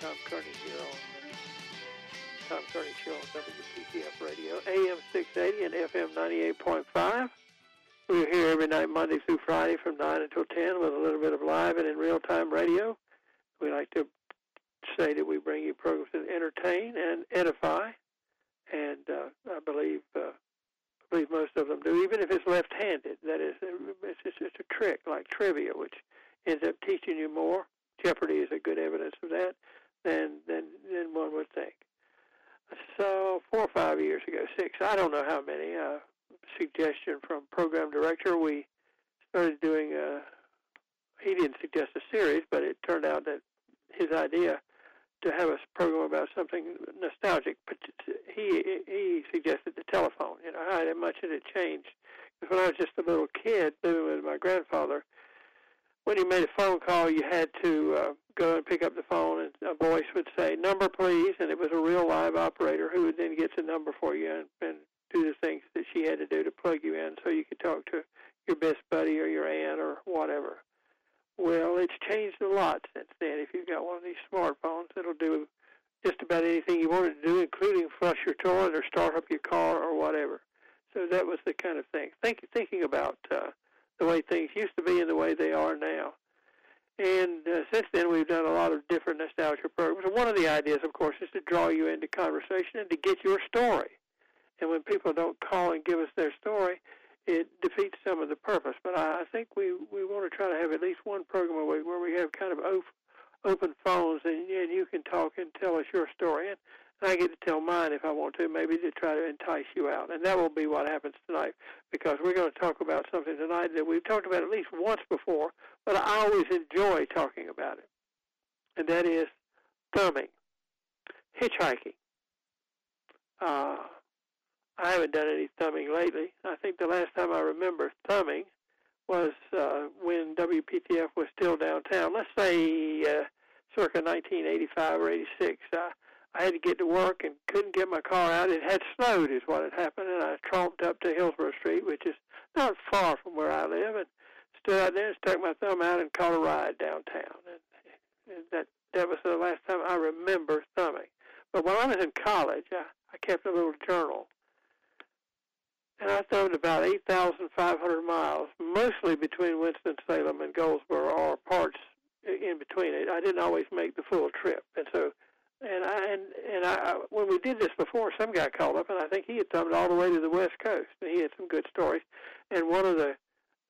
Tom Kearney here on Tom Kearney Show on WPTF Radio, AM 680 and FM 98.5. We're here every night, Monday through Friday from 9 until 10 with a little bit of live and in real-time radio. We like to say that we bring you programs that entertain and edify, and uh, I believe uh, I believe most of them do, even if it's left-handed. That is, it's just it's a trick like trivia, which ends up teaching you more. Jeopardy is a good evidence of that than than than one would think. So four or five years ago, six, I don't know how many. Uh, suggestion from program director, we started doing a. He didn't suggest a series, but it turned out that his idea to have a program about something nostalgic. But he he suggested the telephone. You know how much it had changed. Because when I was just a little kid living with my grandfather, when you made a phone call, you had to uh, go and pick up the phone, and a voice would say "number, please," and it was a real live operator who would then get the number for you and, and do the things that she had to do to plug you in, so you could talk to your best buddy or your aunt or whatever. Well, it's changed a lot since then. If you've got one of these smartphones, it'll do just about anything you want it to do, including flush your toilet or start up your car or whatever. So that was the kind of thing. Think, thinking about uh, the way things used to be and the way they are now. And uh, since then, we've done a lot of different nostalgia programs. And one of the ideas, of course, is to draw you into conversation and to get your story. And when people don't call and give us their story, it defeats some of the purpose. But I, I think we we want to try to have at least one program a week where we have kind of op- open phones and, and you can talk and tell us your story. And, I get to tell mine if I want to, maybe to try to entice you out. And that will be what happens tonight because we're going to talk about something tonight that we've talked about at least once before, but I always enjoy talking about it. And that is thumbing, hitchhiking. Uh, I haven't done any thumbing lately. I think the last time I remember thumbing was uh, when WPTF was still downtown. Let's say uh, circa 1985 or 86. Uh, I had to get to work and couldn't get my car out. It had snowed, is what had happened, and I tromped up to Hillsborough Street, which is not far from where I live, and stood out there and stuck my thumb out and caught a ride downtown. And, and that that was the last time I remember thumbing. But when I was in college, I, I kept a little journal and I thumbed about 8,500 miles, mostly between Winston-Salem and Goldsboro, or parts in between it. I didn't always make the full trip, and so, and I and and I when we did this before, some guy called up, and I think he had thumbed all the way to the West Coast, and he had some good stories. And one of the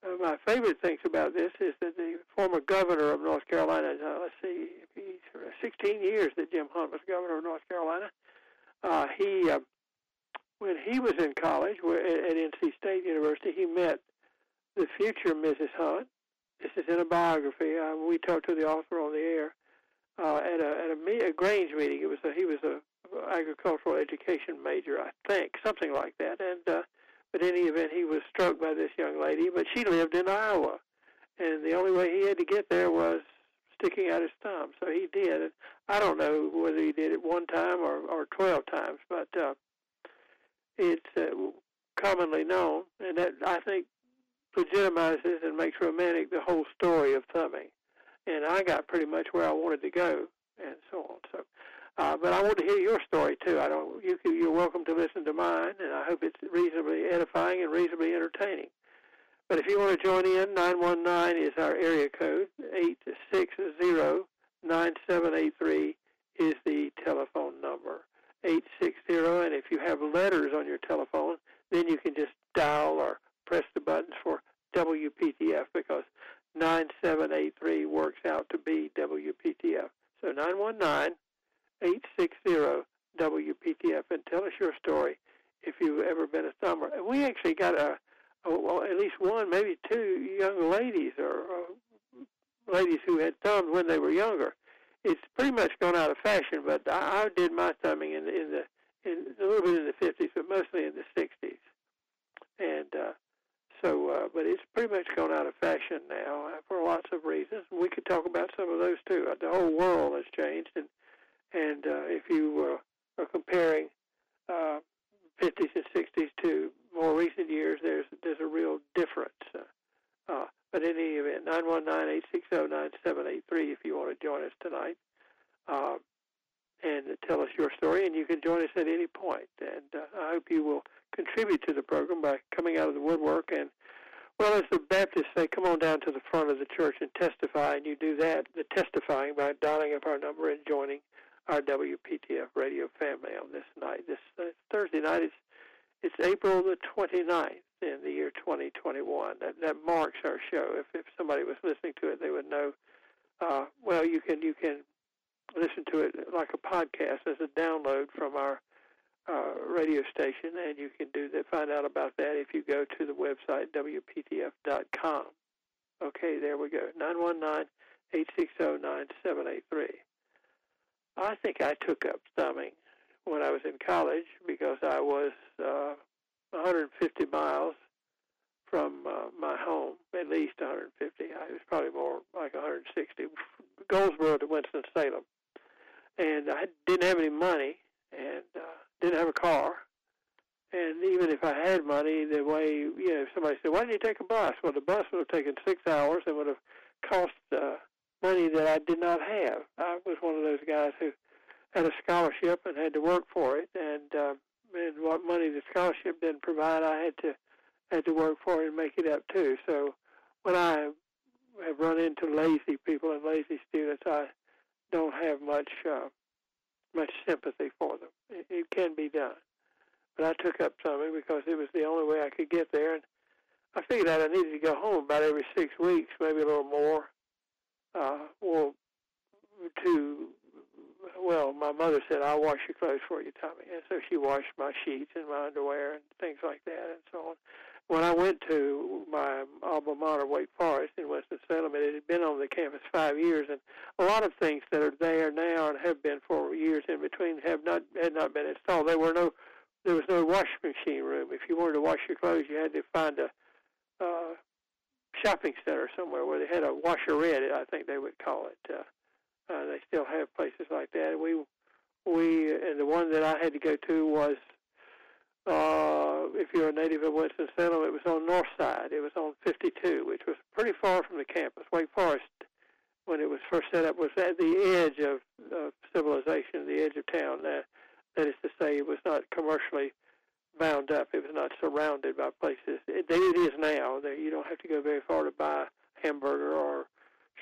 uh, my favorite things about this is that the former governor of North Carolina, uh, let's see, he's 16 years that Jim Hunt was governor of North Carolina. Uh, he uh, when he was in college where, at NC State University, he met the future Mrs. Hunt. This is in a biography. Uh, we talked to the author on the air uh, at a at a, a Grange meeting. It was a, he was a agricultural education major, I think, something like that. And uh, but in any event, he was struck by this young lady. But she lived in Iowa, and the only way he had to get there was sticking out his thumb. So he did. And I don't know whether he did it one time or or twelve times, but. Uh, it's uh, commonly known, and that I think legitimizes and makes romantic the whole story of thumbing. And I got pretty much where I wanted to go, and so on. So, uh, but I want to hear your story too. I don't. You, you're welcome to listen to mine, and I hope it's reasonably edifying and reasonably entertaining. But if you want to join in, 919 is our area code. 860 9783 is the telephone number. 860, and if you have letters on your telephone, then you can just dial or press the buttons for WPTF because 9783 works out to be WPTF. So 919 860 WPTF and tell us your story if you've ever been a thumber. And we actually got a, a well, at least one, maybe two young ladies or uh, ladies who had thumbs when they were younger. It's pretty much gone out of fashion, but I, I did my thumbing in, in the in a little bit in the 50s, but mostly in the 60s so, uh, but it's pretty much gone out of fashion now uh, for lots of reasons. We could talk about some of those too. Uh, the whole world has changed, and and uh, if you uh, are comparing uh, 50s and 60s to more recent years, there's there's a real difference. Uh, uh, but in any event, 919-860-9783 if you want to join us tonight. Uh, and tell us your story. And you can join us at any point. And uh, I hope you will contribute to the program by coming out of the woodwork and well, as the Baptists say, come on down to the front of the church and testify, and you do that, the testifying by dialing up our number and joining our WPTF radio family on this night. This uh, Thursday night is it's April the 29th in the year 2021. That that marks our show. If if somebody was listening to it, they would know. Uh, well, you can you can listen to it like a podcast as a download from our radio station, and you can do that. Find out about that if you go to the website wptf.com. Okay, there we go. Nine one nine eight six zero nine seven eight three. I think I took up thumbing when I was in college because I was uh, 150 miles from uh, my home, at least 150. I was probably more like 160. Goldsboro to Winston Salem, and I didn't have any money and uh, didn't have a car. And even if I had money, the way you know, somebody said, "Why didn't you take a bus?" Well, the bus would have taken six hours and would have cost uh, money that I did not have. I was one of those guys who had a scholarship and had to work for it, and uh, and what money the scholarship didn't provide, I had to had to work for it and make it up too. So when I have run into lazy people and lazy students, I don't have much uh, much sympathy for them. It, it can be done, but I took up something because it was the only way I could get there, and I figured out I needed to go home about every six weeks, maybe a little more, uh, well, to well, my mother said, I'll wash your clothes for you, Tommy. And so she washed my sheets and my underwear and things like that and so on. When I went to my alma mater, Wake Forest in Winston-Salem, it had been on the campus five years, and a lot of things that are there now and have been for years in between have not had not been installed. There were no, there was no washing machine room. If you wanted to wash your clothes, you had to find a uh, shopping center somewhere where they had a washerette, I think they would call it. Uh, uh, they still have places like that. We we and the one that I had to go to was uh, if you're a native of Winston Salem, it was on North Side. It was on 52, which was pretty far from the campus. Wake Forest, when it was first set up, was at the edge of, of civilization, the edge of town. Uh, that is to say, it was not commercially bound up. It was not surrounded by places. It, it is now. There, you don't have to go very far to buy hamburger or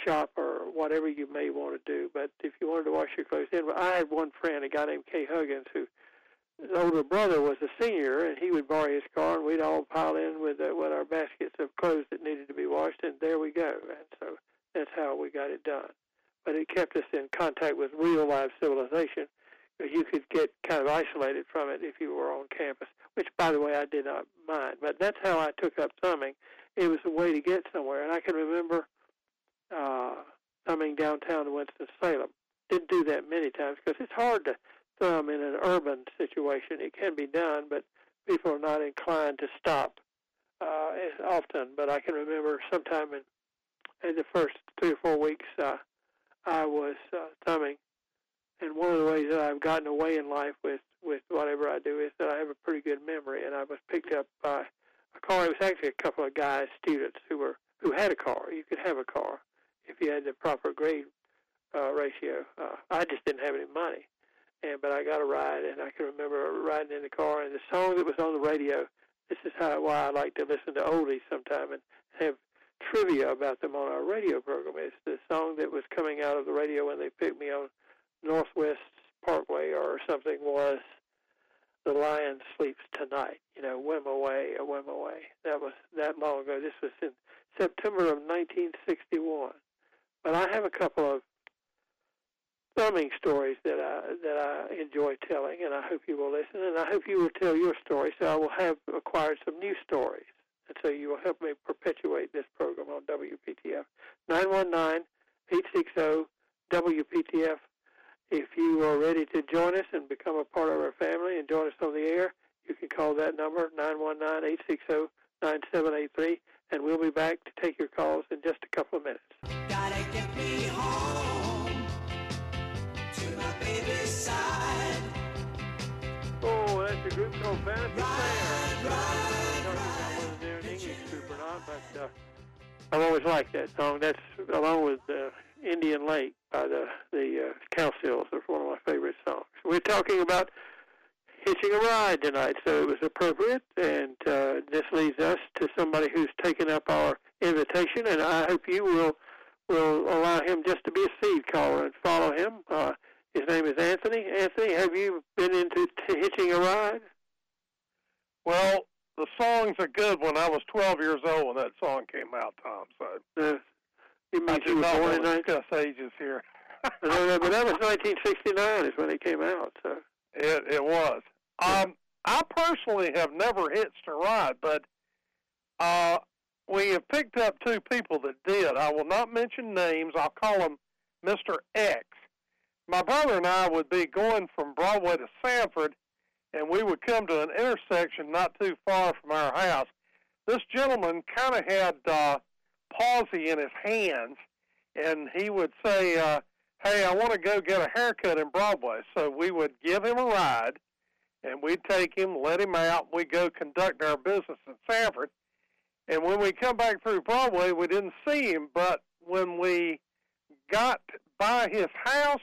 shop or whatever you may want to do. But if you wanted to wash your clothes in, I had one friend, a guy named Kay Huggins, who his older brother was a senior, and he would borrow his car, and we'd all pile in with uh, with our baskets of clothes that needed to be washed, and there we go. And so that's how we got it done. But it kept us in contact with real life civilization, you could get kind of isolated from it if you were on campus. Which, by the way, I did not mind. But that's how I took up thumbing. It was a way to get somewhere, and I can remember uh, thumbing downtown to Winston Salem. Didn't do that many times because it's hard to thumb in an urban situation. It can be done, but people are not inclined to stop uh, often. But I can remember sometime in, in the first three or four weeks, uh, I was uh, thumbing. And one of the ways that I've gotten away in life with, with whatever I do is that I have a pretty good memory. And I was picked up by a car. It was actually a couple of guys, students, who were who had a car. You could have a car if you had the proper grade uh, ratio. Uh, I just didn't have any money, and but I got a ride, and I can remember riding in the car, and the song that was on the radio. This is how why I like to listen to oldies sometime and have trivia about them on our radio program. It's the song that was coming out of the radio when they picked me on Northwest Parkway or something was "The Lion Sleeps Tonight." You know, "Whim Away, a Whim Away." That was that long ago. This was in September of 1961. But I have a couple of thumbing stories that I that I enjoy telling, and I hope you will listen, and I hope you will tell your story. So I will have acquired some new stories, and so you will help me perpetuate this program on WPTF. Nine one nine eight six oh, zero WPTF. If you are ready to join us and become a part of our family and join us on the air, you can call that number nine one nine eight six zero nine seven eight three, and we'll be back to take your calls in just a couple of minutes. My side. Oh, that's a group called Vanity Fare. Right, right, they're an English group or not, but uh, I've always liked that song. That's along with uh, Indian Lake by the the uh, Cowsills. It's one of my favorite songs. We're talking about hitching a ride tonight, so it was appropriate, and uh, this leads us to somebody who's taken up our invitation, and I hope you will will allow him just to be a seed caller and follow him. Uh, his name is Anthony. Anthony, have you been into t- hitching a ride? Well, the songs are good when I was 12 years old when that song came out, Tom. So uh, you mean I you were born in to 19- discuss ages here. no, but that was 1969 is when it came out. So It it was. Um, I personally have never hitched a ride, but uh, we have picked up two people that did. I will not mention names. I'll call them Mr. X. My brother and I would be going from Broadway to Sanford, and we would come to an intersection not too far from our house. This gentleman kind of had uh, palsy in his hands, and he would say, uh, hey, I want to go get a haircut in Broadway. So we would give him a ride, and we'd take him, let him out. We'd go conduct our business in Sanford. And when we come back through Broadway, we didn't see him. But when we got by his house,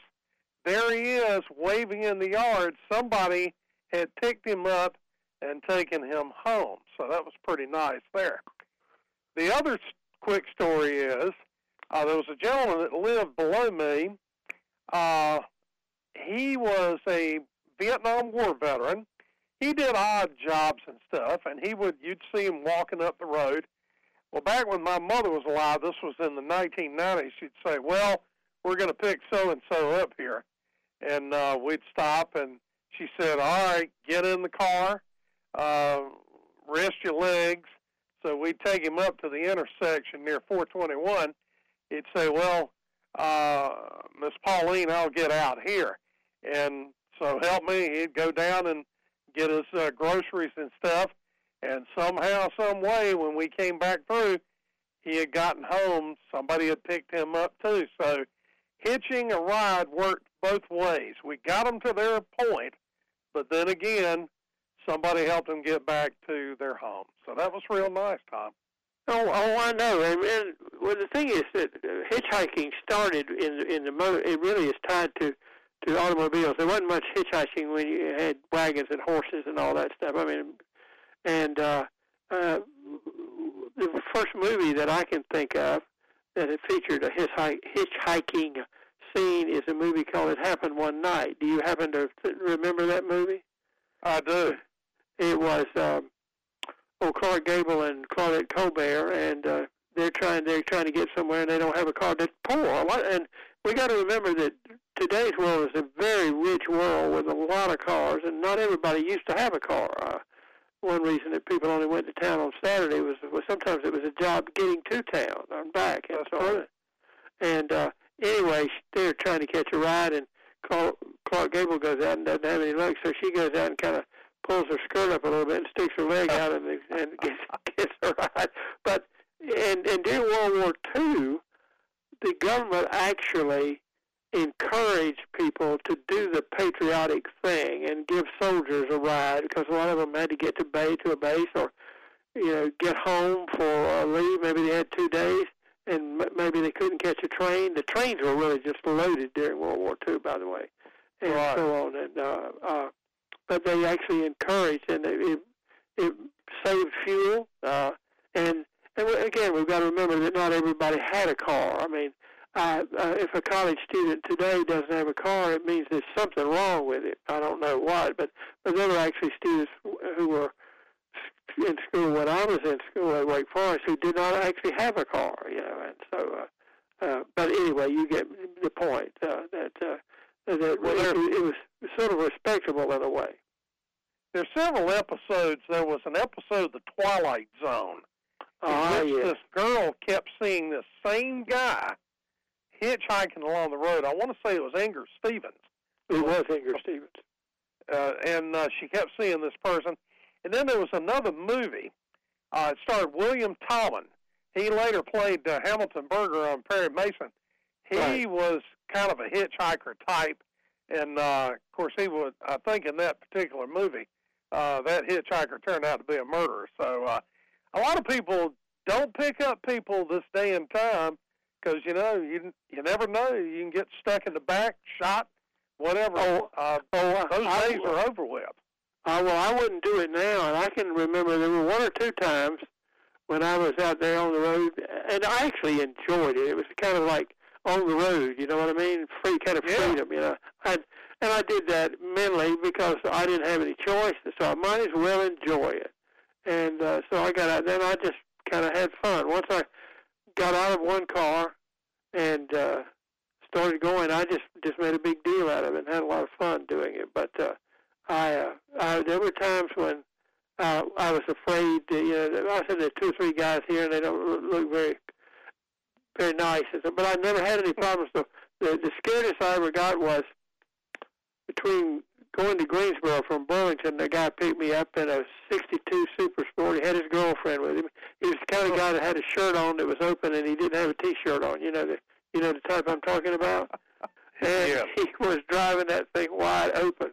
there he is waving in the yard. Somebody had picked him up and taken him home. So that was pretty nice there. The other quick story is uh, there was a gentleman that lived below me. Uh, he was a Vietnam War veteran. He did odd jobs and stuff, and he would you'd see him walking up the road. Well, back when my mother was alive, this was in the 1990s. She'd say, "Well, we're going to pick so and so up here," and uh, we'd stop, and she said, "All right, get in the car, uh, rest your legs." So we'd take him up to the intersection near 421. He'd say, "Well, uh, Miss Pauline, I'll get out here," and so help me. He'd go down and get his uh, groceries and stuff. And somehow, some way, when we came back through, he had gotten home. Somebody had picked him up too. So hitching a ride worked both ways. We got them to their point, but then again, somebody helped them get back to their home. So that was real nice, Tom. Oh, oh, I know. And, and well, the thing is that uh, hitchhiking started in in the motor. It really is tied to to automobiles. There wasn't much hitchhiking when you had wagons and horses and all that stuff. I mean, and uh, uh, the first movie that I can think of that had featured a hitchhi- hitchhiking scene is a movie called "It Happened One Night." Do you happen to remember that movie? I do. it was um, oh Clark Gable and Claudette Colbert, and uh, they're trying they're trying to get somewhere, and they don't have a car. They're poor, A lot- and we got to remember that today's world is a very rich world with a lot of cars, and not everybody used to have a car. Uh, one reason that people only went to town on Saturday was, was sometimes it was a job getting to town and back, and That's so right. on. And uh, anyway, they're trying to catch a ride, and Clark, Clark Gable goes out and doesn't have any luck, so she goes out and kind of pulls her skirt up a little bit and sticks her leg out and, and gets, gets a ride. But and, and during World War II, the government actually encouraged people to do the patriotic thing and give soldiers a ride because a lot of them had to get to base to a base or you know get home for a leave. Maybe they had two days and m- maybe they couldn't catch a train. The trains were really just loaded during World War II, by the way, and Right. so on. And uh, uh, but they actually encouraged and it it, it saved fuel. Uh, and and again, we've got to remember that not everybody had a car. I mean, uh, uh, if a college student today doesn't have a car, it means there's something wrong with it. I don't know what, but but there were actually students who were in school when I was in school at Wake Forest who did not actually have a car. You know, and so. Uh, uh, but anyway, you get the point uh, that uh, that Well, it, there- it was sort of respectable in a way. There's several episodes. There was an episode of The Twilight Zone. In which yes. this girl kept seeing this same guy hitchhiking along the road. I want to say it was Inger Stevens, It was Inger Stevens. uh, and uh, she kept seeing this person. And then there was another movie. Uh, it starred William Talman. He later played uh, Hamilton Burger on Perry Mason. He Right. was kind of a hitchhiker type, and uh, of course he was. I think in that particular movie, uh, that hitchhiker turned out to be a murderer. So uh, a lot of people don't pick up people this day and time because you know you you never know. You can get stuck in the back, shot, whatever. Oh, uh, oh, those I, days are over with. Uh, well, I wouldn't do it now, and I can remember there were one or two times when I was out there on the road, and I actually enjoyed it. It was kind of like on the road, you know what I mean? Free kind of Yeah. freedom, you know. I and I did that mentally because I didn't have any choice, so I might as well enjoy it. And uh, so I got out. Then I just kind of had fun. Once I got out of one car and uh, started going, I just just made a big deal out of it and had a lot of fun doing it. But uh, I, uh, I there were times when uh, I was afraid. That, you know, I said there's two or three guys here and they don't look very very nice. And so, but I never had any problems. So the the scariest I ever got was between going to Greensboro from Burlington. The guy picked me up in a '62 Super Sport. He had his girlfriend with him. He was the kind of guy that had a shirt on that was open and he didn't have a T-shirt on. You know the you know the type I'm talking about. And Yeah. he was driving that thing wide open.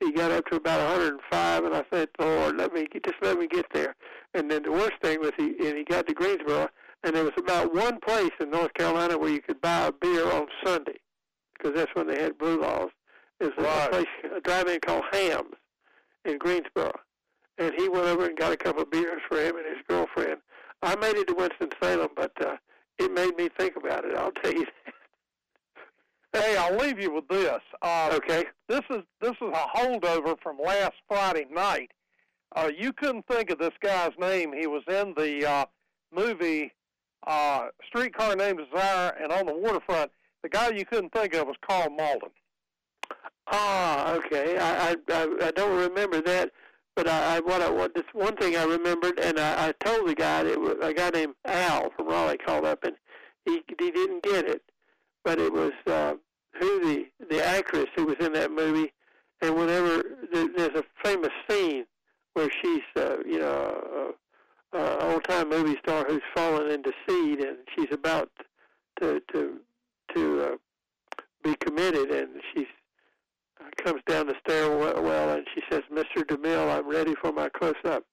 He got up to about 105, and I said, "Lord, let me just let me get there." And then the worst thing was he and he got to Greensboro, and there was about one place in North Carolina where you could buy a beer on Sunday, because that's when they had blue laws. It was Right. a place, a drive-in called Hams in Greensboro, and he went over and got a couple of beers for him and his girlfriend. I made it to Winston Salem, but uh, it made me think about it. I'll tell you. Hey, I'll leave you with this. Uh, okay. this is this is a holdover from last Friday night. Uh, you couldn't think of this guy's name. He was in the uh, movie uh, Streetcar Named Desire and on the waterfront. The guy you couldn't think of was Karl Malden. Ah, okay. I I I, don't remember that, but I, I what I what this one thing I remembered, and I, I told the guy that it was a guy named Al from Raleigh called up, and he he didn't get it, but it was uh, who the the actress who was in that movie, and whenever there, there's a famous scene where she's uh, you know uh, uh, old time movie star who's fallen into seed, and she's about to to to uh, be committed, and she's comes down the stairwell and she says, "Mr. DeMille, I'm ready for my close-up."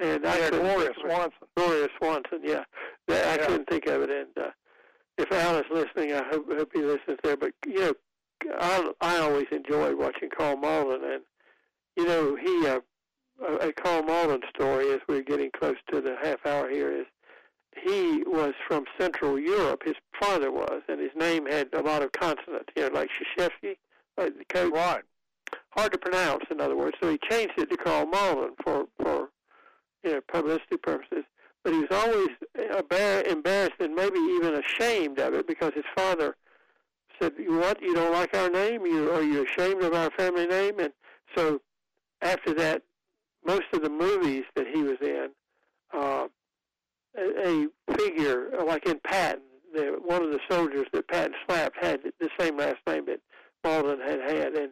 And I Yeah, Gloria think of it. Swanson. Gloria Swanson, yeah. I Yeah. couldn't think of it. And uh, if Al is listening, I hope, hope he listens there. But you know, I I always enjoyed watching Karl Malden, and you know, he uh, a, Karl Malden story as we're getting close to the half hour here is he was from Central Europe. His father was, and his name had a lot of consonants. You know, like Krzyzewski, like the coach Right. hard to pronounce, in other words. So he changed it to Karl Malden for for you know publicity purposes. But he was always embarrassed and maybe even ashamed of it because his father said, what? You don't like our name? You are you ashamed of our family name?" And so after that, most of the movies that he was in, uh, a, a figure like in Patton, the, one of the soldiers that Patton slapped had the same last name that Malden had had, and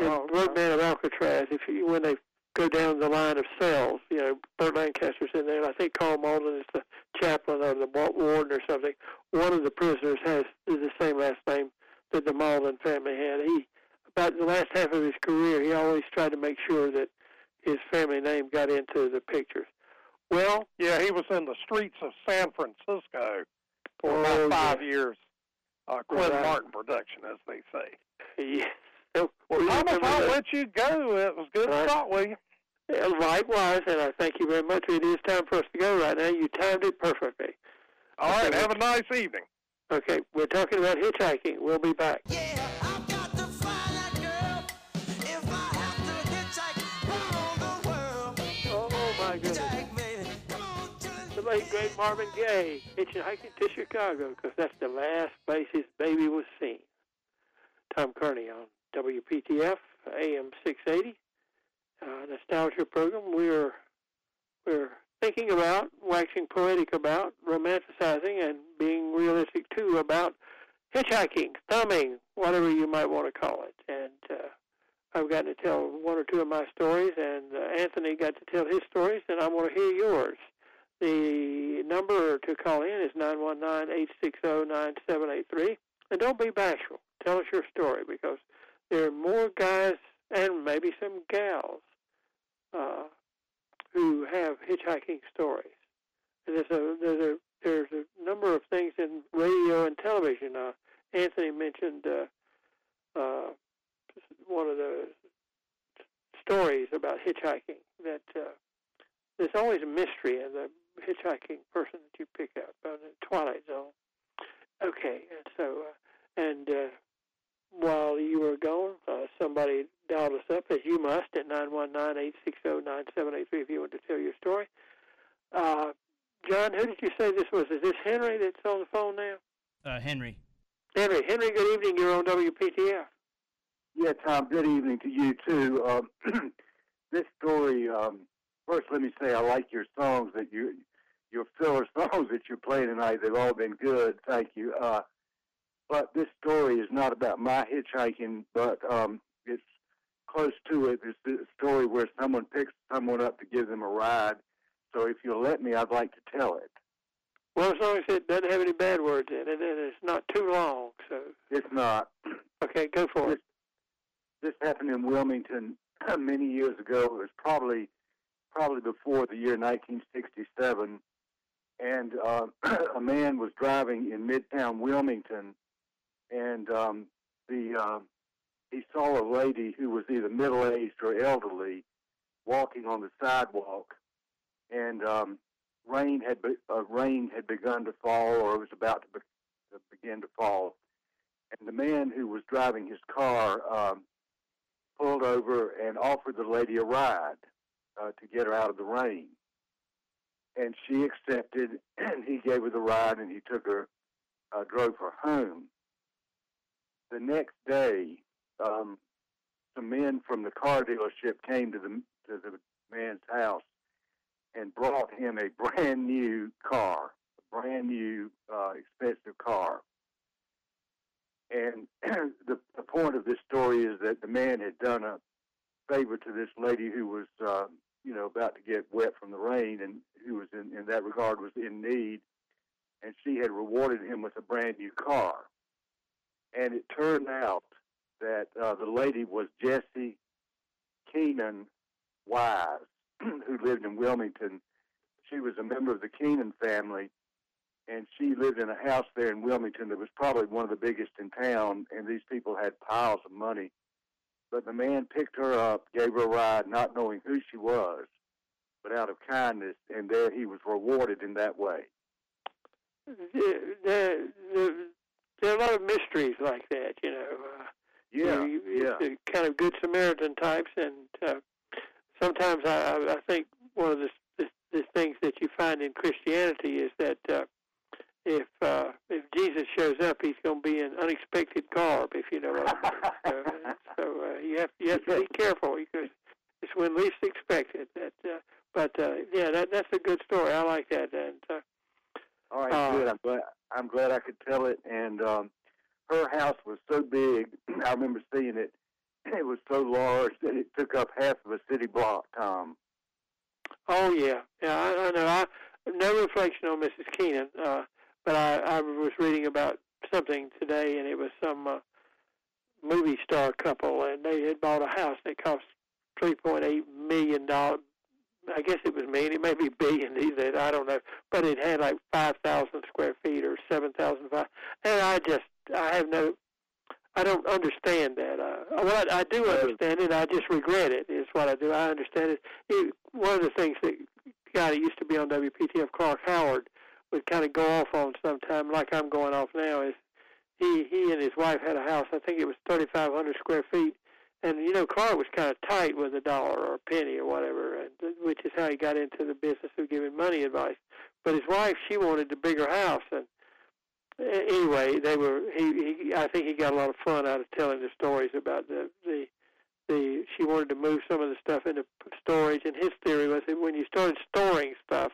in Oh, Birdman of Alcatraz, if you when they go down the line of cells, you know, Burt Lancaster's in there, and I think Karl Malden is the chaplain or the wa- warden or something. One of the prisoners has is the same last name that the Malden family had. He about the last half of his career, he always tried to make sure that his family name got into the pictures. Well, Yeah, he was in the streets of San Francisco for about five yeah. years. Uh, Quinn Right. Martin production, as they say. yeah. So, Well, we Thomas, I'll that. let you go. It was good right. to talk with you. Yeah, Likewise, and I thank you very much. It is time for us to go right now. You timed it perfectly. All right, Okay. have a nice evening. Okay, we're talking about hitchhiking. We'll be back. Yeah, I've got to find that girl. If I have to hitchhike around the world, Oh my goodness. hitchhike, baby. Come on, The late great Marvin Gaye hitchhiking to Chicago because that's the last place his baby was seen. Tom Kearney on WPTF AM 680 uh, nostalgia program. We're we're thinking about, waxing poetic about, romanticizing, and being realistic too about hitchhiking, thumbing, whatever you might want to call it. And uh, I've gotten to tell one or two of my stories, and uh, Anthony got to tell his stories, and I want to hear yours. The number to call in is 919-860-9783. And don't be bashful. Tell us your story because there are more guys and maybe some gals who have hitchhiking stories. And there's a there's a there's a number of things in radio and television. Uh, Anthony mentioned uh, uh, one of the stories about hitchhiking that uh, there's always a mystery in the hitchhiking person that you pick up on the Twilight Zone. Okay, and so uh, and uh, while you were gone, uh, somebody dialed us up as you must at 919-860-9783 if you want to tell your story. Uh, John, who did you say this was? Is this Henry that's on the phone now? Uh, Henry. Henry, Henry, good evening. You're on WPTF. Yeah, Tom, good evening to you too. Um, this story, um, first let me say I like your songs that you, your filler songs that you're playing tonight. They've all been good. Thank you. Uh, but this story is not about my hitchhiking, but um, it's close to it. It's a story where someone picks someone up to give them a ride. So if you'll let me, I'd like to tell it. Well, as long as it doesn't have any bad words in it, and it's not too long. So, It's not. okay, go for it. this happened in Wilmington many years ago. It was probably probably before the year 1967, and uh, a man was driving in Midtown Wilmington, and um, the uh, he saw a lady who was either middle aged or elderly walking on the sidewalk, and um, rain had be- uh, rain had begun to fall, or was about to, be- to begin to fall, and the man who was driving his car. Um, pulled over and offered the lady a ride uh, to get her out of the rain. And she accepted, and he gave her the ride, and he took her, uh, drove her home. The next day, um, some men from the car dealership came to the to the man's house and brought him a brand new car, a brand new uh, expensive car. And the, the point of this story is that the man had done a favor to this lady who was, uh, you know, about to get wet from the rain and who was in, in that regard was in need. And she had rewarded him with a brand new car. And it turned out that uh, the lady was Jessie Keenan Wise, who lived in Wilmington. She was a member of the Keenan family and she lived in a house there in Wilmington that was probably one of the biggest in town, and these people had piles of money. But the man picked her up, gave her a ride, not knowing who she was, but out of kindness, and there he was rewarded in that way. There, there, there, there are a lot of mysteries like that, you know. Uh, Yeah, you, yeah. the kind of good Samaritan types, and uh, sometimes I, I think one of the, the the things that you find in Christianity is that uh, if uh, if Jesus shows up, he's going to be an unexpected garb, if you know what I mean. so so uh, you have you have to be careful because it's when least expected. That, uh, but uh, yeah, that that's a good story. I like that, and uh, All right, Uh, good. I'm glad. I'm glad I could tell it. And um, her house was so big. I remember seeing it. It was so large that it took up half of a city block. Tom. Oh yeah, yeah. I, I know. I no reflection on Mrs. Keenan, uh, but I, I was reading about something today, and it was some uh, movie star couple, and they had bought a house that cost three point eight million dollars. I guess it was million. It may be billion these days. I don't know, but it had like five thousand square feet or seven thousand five. And I just, I have no. I don't understand that. Uh, well, I, I do understand it. I just regret it. Is what I do. I understand it. it one of the things that guy that used to be on WPTF, Clark Howard, would kind of go off on sometime, like I'm going off now, is he he and his wife had a house. I think it was 3,500 square feet, and you know Clark was kind of tight with a dollar or a penny or whatever, and which is how he got into the business of giving money advice. But his wife, she wanted the bigger house, and anyway, they were. He, he I think he got a lot of fun out of telling the stories about the the the she wanted to move some of the stuff into storage, and his theory was that when you started storing stuff,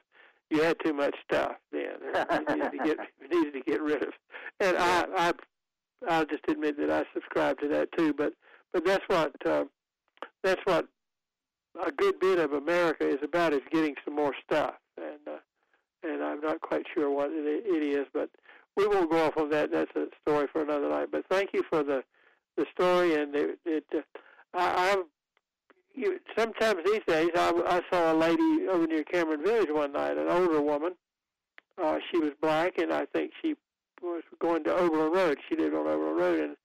you had too much stuff. Then you needed to get you needed to get rid of. And I I I'll just admit that I subscribe to that too. But but that's what uh, that's what a good bit of America is about is getting some more stuff. And uh, and I'm not quite sure what it, it is, but we won't go off on that. That's a story for another night. But thank you for the the story, and it, it uh, I, I you, sometimes these days I, I saw a lady over near Cameron Village one night, an older woman. Uh, she was black, and I think she was going to Oberlin Road. She lived on Oberlin Road, and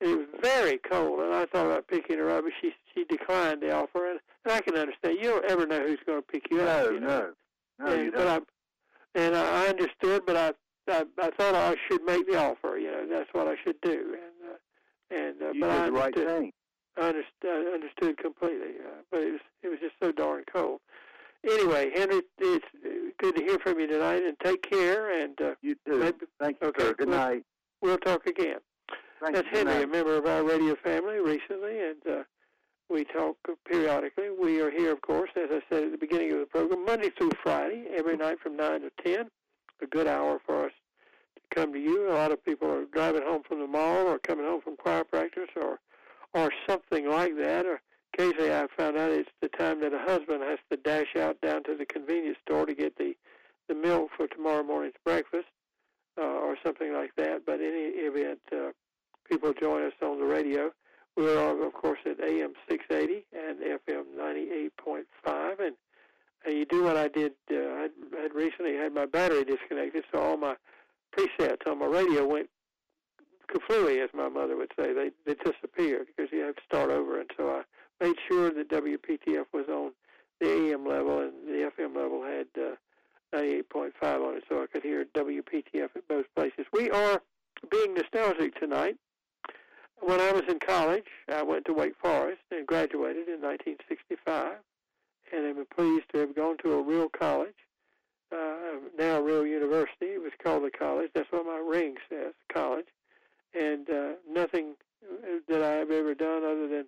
and it was very cold. And I thought about picking her up, but she she declined the offer, and, and I can understand. You don't ever know who's going to pick you up. No, know? no, no, and, you but don't. I and I understood, but I, I I thought I should make the offer. You know, that's what I should do, and uh, and uh, You but did I the right understood. thing. I understood, I understood completely, uh, but it was it was just so darn cold. Anyway, Henry, it's good to hear from you tonight, and take care, and uh, You too. maybe Thank you, okay, sir. Good well, night. we'll talk again. Thank That's Henry, a member of our radio family recently, and uh, we talk periodically. We are here, of course, as I said at the beginning of the program, Monday through Friday, every night from 9 to 10. A good hour for come to you. A lot of people are driving home from the mall or coming home from choir practice or, or something like that. Or occasionally I found out it's the time that a husband has to dash out down to the convenience store to get the, the milk for tomorrow morning's breakfast uh, or something like that. But in any event, uh, people join us on the radio. We're, uh, of course, at AM 680 and FM 98.5. And uh, you do what I did. Uh, I had recently had my battery disconnected, so all my presets on my radio went kaflooey, as my mother would say. They, they disappeared because you have to start over. And so I made sure that WPTF was on the AM level and the FM level had uh, 98.5 on it, so I could hear WPTF at both places. We are being nostalgic tonight. When I was in college, I went to Wake Forest and graduated in 1965, and I'm pleased to have gone to a real college, uh, now real university. It was called the college. That's what my ring says, college. And uh, nothing that I have ever done other than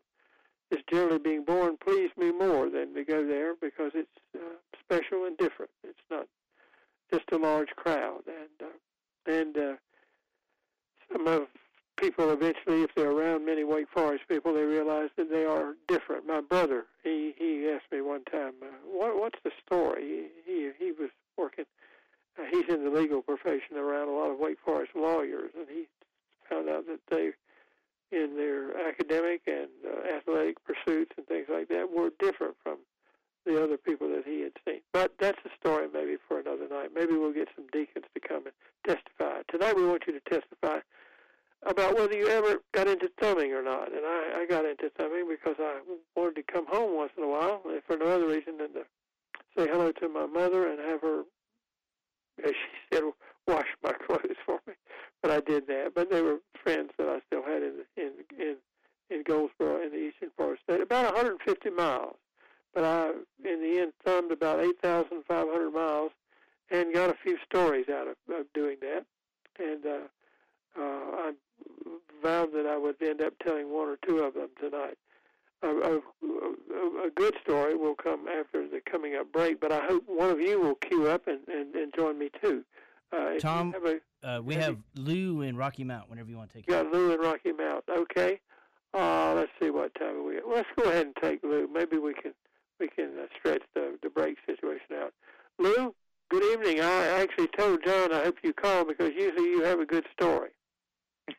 just generally being born pleased me more than to go there because it's uh, special and different. It's not just a large crowd, and uh, and uh, some of people eventually, if they're around many Wake Forest people, they realize that they are different. My brother, he he asked me one time, uh, what what's the story? He he, he was working. Uh, he's in the legal profession around a lot of Wake Forest lawyers, and he found out that they, in their academic and uh, athletic pursuits and things like that, were different from the other people that he had seen. But that's a story maybe for another night. Maybe we'll get some deacons to come and testify. Tonight we want you to testify about whether you ever got into thumbing or not. And I, I got into thumbing because I wanted to come home once in a while, for no other reason than to say hello to my mother and have her, as she said, wash my clothes for me. But I did that. But they were friends that I still had in in in in Goldsboro in the Eastern Forest State, about 150 miles. But I, in the end, thumbed about 8,500 miles and got a few stories out of, of doing that. And uh, uh, I vowed that I would end up telling one or two of them tonight. A, a, a, a good story will come after the coming up break, but I hope one of you will queue up and, and, and join me too. Uh, Tom, have a, Uh, we Maybe- have Lou in Rocky Mount. Whenever you want to take you it. got Lou and Rocky Mount. Okay. Uh, let's see what time we. Well, let's go ahead and take Lou. Maybe we can we can uh, stretch the the break situation out. Lou, good evening. I actually told John I hope you call because usually you have a good story.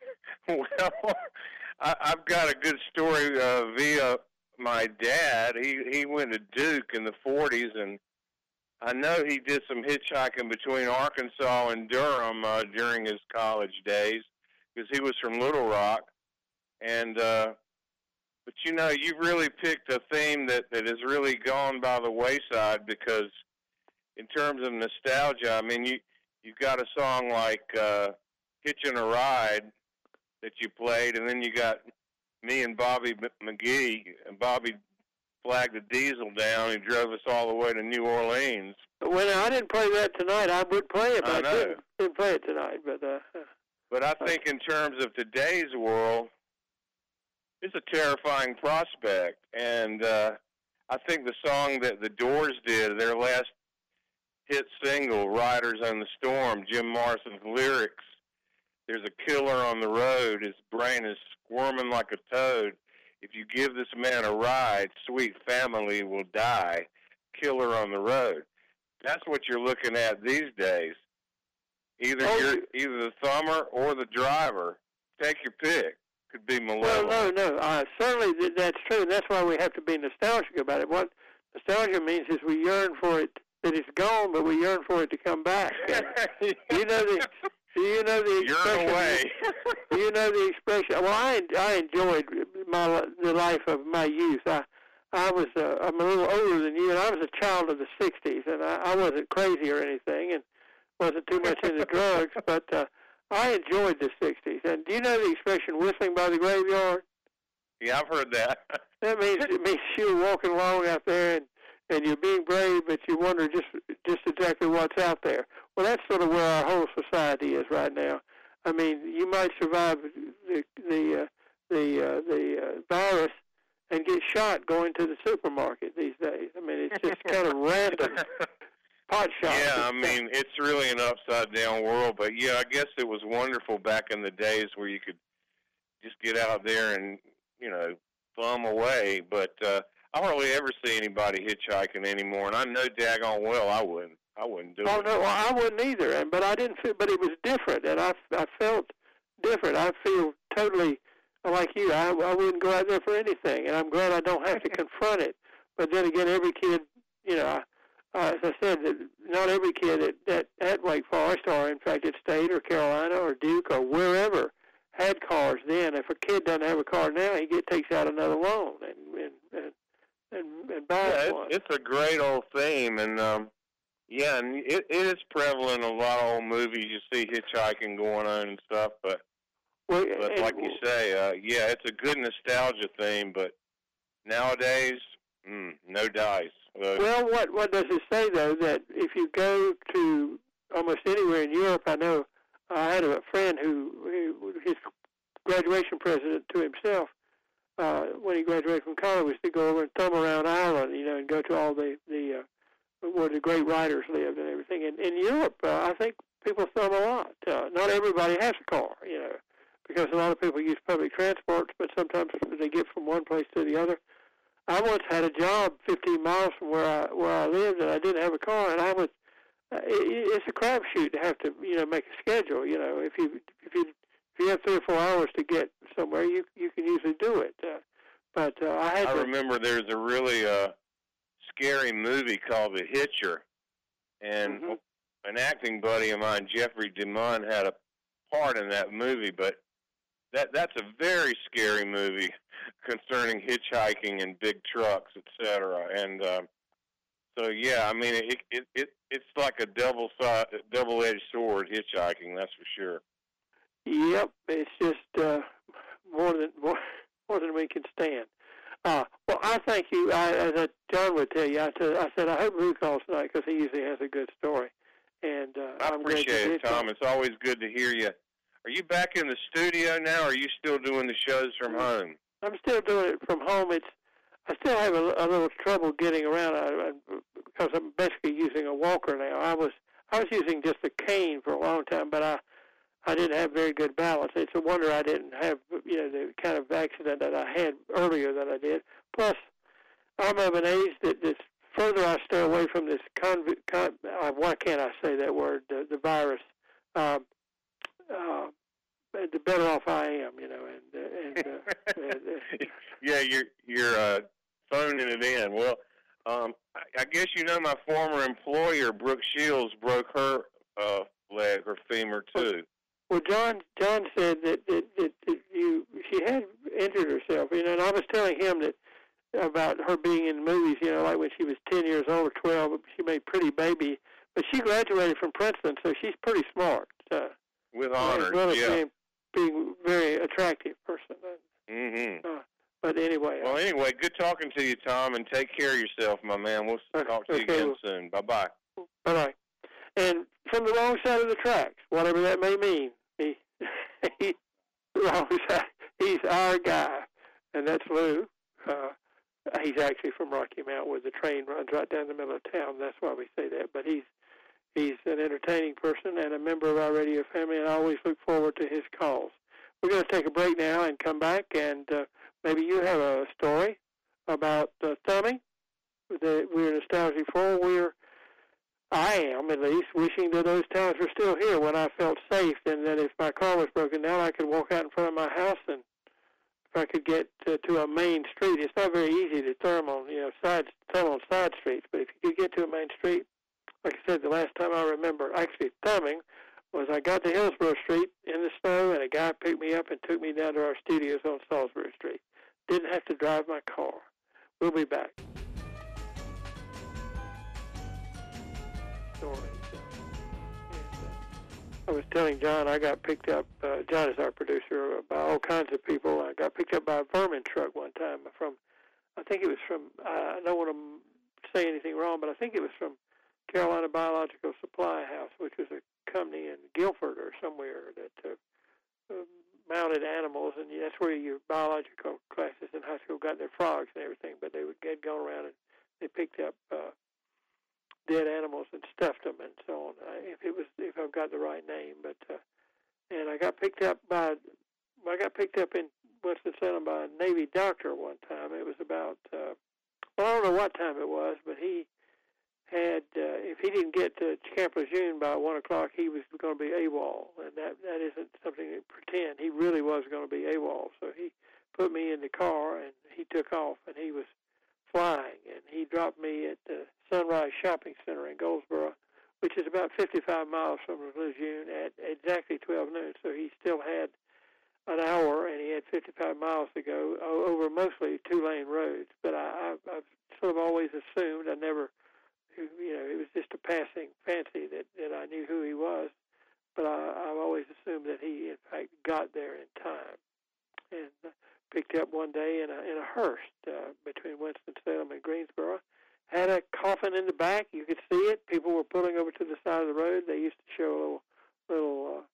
Well, I, I've got a good story uh, via my dad. He he went to Duke in the '40s, and I know he did some hitchhiking between Arkansas and Durham uh, during his college days because he was from Little Rock. And uh, but you know, you really picked a theme that that has really gone by the wayside because in terms of nostalgia, I mean, you you've got a song like uh, "Hitching a Ride." That you played, and then you got me and Bobby McGee, and Bobby flagged the diesel down and drove us all the way to New Orleans. When I didn't play that tonight, I would play it. But I I, know. didn't, didn't play it tonight. But uh, But I think in terms of today's world, it's a terrifying prospect, and uh, I think the song that the Doors did, their last hit single, "Riders on the Storm," Jim Morrison's lyrics. There's a killer on the road. His brain is squirming like a toad. If you give this man a ride, sweet family will die. Killer on the road. That's what you're looking at these days. Either Oh, you're either the thumber or the driver. Take your pick. Could be well, malevolent. no, no. Uh, certainly th- that's true. and That's why we have to be nostalgic about it. What nostalgia means is we yearn for it that it's gone, but we yearn for it to come back. You know the Do you know the expression. You're away. You know the expression? Well, I I enjoyed my the life of my youth. I I was uh, I'm a little older than you, and I was a child of the '60s, and I, I wasn't crazy or anything, and wasn't too much into drugs, but uh, I enjoyed the '60s. And do you know the expression "whistling by the graveyard"? yeah, I've heard that. That means it means you're walking along out there and and you're being brave, but you wonder just just exactly what's out there. Well, that's sort of where our whole society is right now. I mean, you might survive the the uh, the uh, the uh, virus and get shot going to the supermarket these days. I mean, it's just kind of random pot shots. Yeah, I mean, it's really an upside down world, but yeah, I guess it was wonderful back in the days where you could just get out there and, you know, bum away, but uh I hardly ever see anybody hitchhiking anymore, and I know daggone well I wouldn't. I wouldn't do Oh it. Oh no, well, I wouldn't either. And but I didn't feel. But it was different, and I I felt different. I feel totally like you. I I wouldn't go out there for anything, and I'm glad I don't have to confront it. But then again, every kid, you know, I, uh, as I said, that not every kid at, at at Wake Forest, or in fact at State or Carolina or Duke or wherever, had cars then. If a kid doesn't have a car now, he get takes out another loan and and and and, and buys Yeah, one. it's, it's a great old theme, and um, yeah, and it, it is prevalent in a lot of old movies. You see hitchhiking going on and stuff, but well, but and- like you say, uh, yeah, it's a good nostalgia theme. But nowadays, mm, no dice. Uh, Well, what what does it say though that if you go to almost anywhere in Europe, I know I had a friend who, who his graduation present to himself uh, when he graduated from college was to go over and thumb around Ireland, you know, and go to all the the uh, where the great writers lived and everything. And in Europe, uh, I think people thumb a lot. Uh, not everybody has a car, you know, because a lot of people use public transport, but sometimes they get from one place to the other. I once had a job 15 miles from where I where I lived, and I didn't have a car, and I was. Uh, it, it's a crapshoot to have to you know make a schedule. You know, if you if you if you have three or four hours to get somewhere, you you can usually do it. Uh, but uh, I had I to. remember there's a really uh, scary movie called The Hitcher, and Mhm. an acting buddy of mine, Jeffrey DeMunn, had a part in that movie. But that that's a very scary movie concerning hitchhiking and big trucks, etc. And um, so, yeah, I mean, it it, it it's like a double side, double edged sword hitchhiking. That's for sure. Yep, it's just uh, more than more, more than we can stand. Uh, well, I thank you. I, as I, John would tell you, I said, I hope Lou calls tonight because he usually has a good story. And uh, I I'm appreciate it. Tom. It's always good to hear you. Are you back in the studio now, or are you still doing the shows from home? I'm still doing it from home. It's I still have a, a little trouble getting around I, I, because I'm basically using a walker now. I was I was using just a cane for a long time, but I I didn't have very good balance. It's a wonder I didn't have you know the kind of accident that I had earlier that I did. Plus, I'm of an age that the further I stay away from this conv- con- uh, why can't I say that word the, the virus. Um, uh, the better off I am, you know, and uh, and, uh, uh, yeah, you're you're uh, phoning it in. Well, um, I, I guess you know my former employer, Brooke Shields, broke her uh, leg or femur too. Well, John John said that, that, that, that you she had injured herself, you know, and I was telling him that about her being in movies, you know, like when she was ten years old or twelve, she made Pretty Baby, but she graduated from Princeton, so she's pretty smart. Uh, With as honors, well as yeah. being being a very attractive person. Mm-hmm. But anyway, Well, anyway, good talking to you, Tom, and take care of yourself, my man. We'll Okay, talk to you okay, again well- soon. Bye bye. Bye bye. And from the wrong side of the tracks, whatever that may mean, he. He's our guy, and that's Lou. Uh, he's actually from Rocky Mount, where the train runs right down the middle of town. That's why we say that. But he's he's an entertaining person and a member of our radio family, and I always look forward to his calls. We're going to take a break now and come back, and uh, maybe you have a story about uh, thumbing that we're nostalgic for. We're I am, at least, wishing that those times were still here when I felt safe and that if my car was broken down, I could walk out in front of my house and if I could get to, to a main street. It's not very easy to thumb on, you know, side, thumb on side streets, but if you could get to a main street, like I said, the last time I remember actually thumbing was I got to Hillsborough Street in the snow, and a guy picked me up and took me down to our studios on Salisbury Street. Didn't have to drive my car. We'll be back. Stories. I was telling John I got picked up. Uh, John is our producer by all kinds of people. I got picked up by a vermin truck one time from. I think it was from. I don't want to say anything wrong, but I think it was from Carolina Biological Supply House, which was a company in Guilford or somewhere that uh, uh, mounted animals, and that's where your biological classes in high school got their frogs and everything. But they would get gone around and they picked up uh, dead animals and stuffed them and so on. If it was, if I've got the right name, but uh, and I got picked up by, I got picked up in Winston Salem by a Navy doctor one time. It was about, uh, well, I don't know what time it was, but he had uh, if he didn't get to Camp Lejeune by one o'clock, he was going to be AWOL, and that that isn't something to pretend. He really was going to be AWOL. So he put me in the car and he took off, and he was flying, and he dropped me at the Sunrise Shopping Center in Goldsboro, which is about 55 miles from Lejeune, at exactly 12 noon. So he still had an hour, and he had 55 miles to go over mostly two-lane roads. But I, I've sort of always assumed I never you know, it was just a passing fancy that that I knew who he was, but I, I've always assumed that he, in fact, got there in time, and uh, picked up one day in a in a hearse uh, between Winston Salem and Greensboro. Had a coffin in the back. You could see it. People were pulling over to the side of the road. They used to show a little little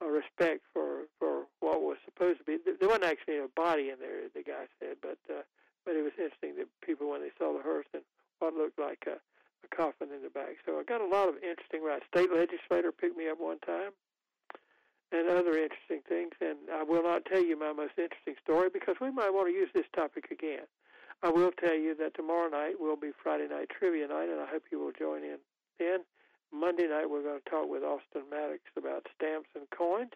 uh, uh, respect for for what was supposed to be. There wasn't actually a body in there, the guy said, but uh, but it was interesting that people when they saw the hearse and what looked like a a coffin in the back. So I got a lot of interesting rights. State legislator picked me up one time, and other interesting things. And I will not tell you my most interesting story because we might want to use this topic again. I will tell you that tomorrow night will be Friday night trivia night, and I hope you will join in. Then Monday night we're going to talk with Austin Maddox about stamps and coins.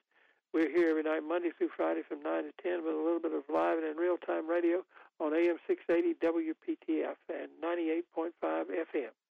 We're here every night, Monday through Friday from 9 to 10 with a little bit of live and in real time radio on AM 680 WPTF and 98.5 FM.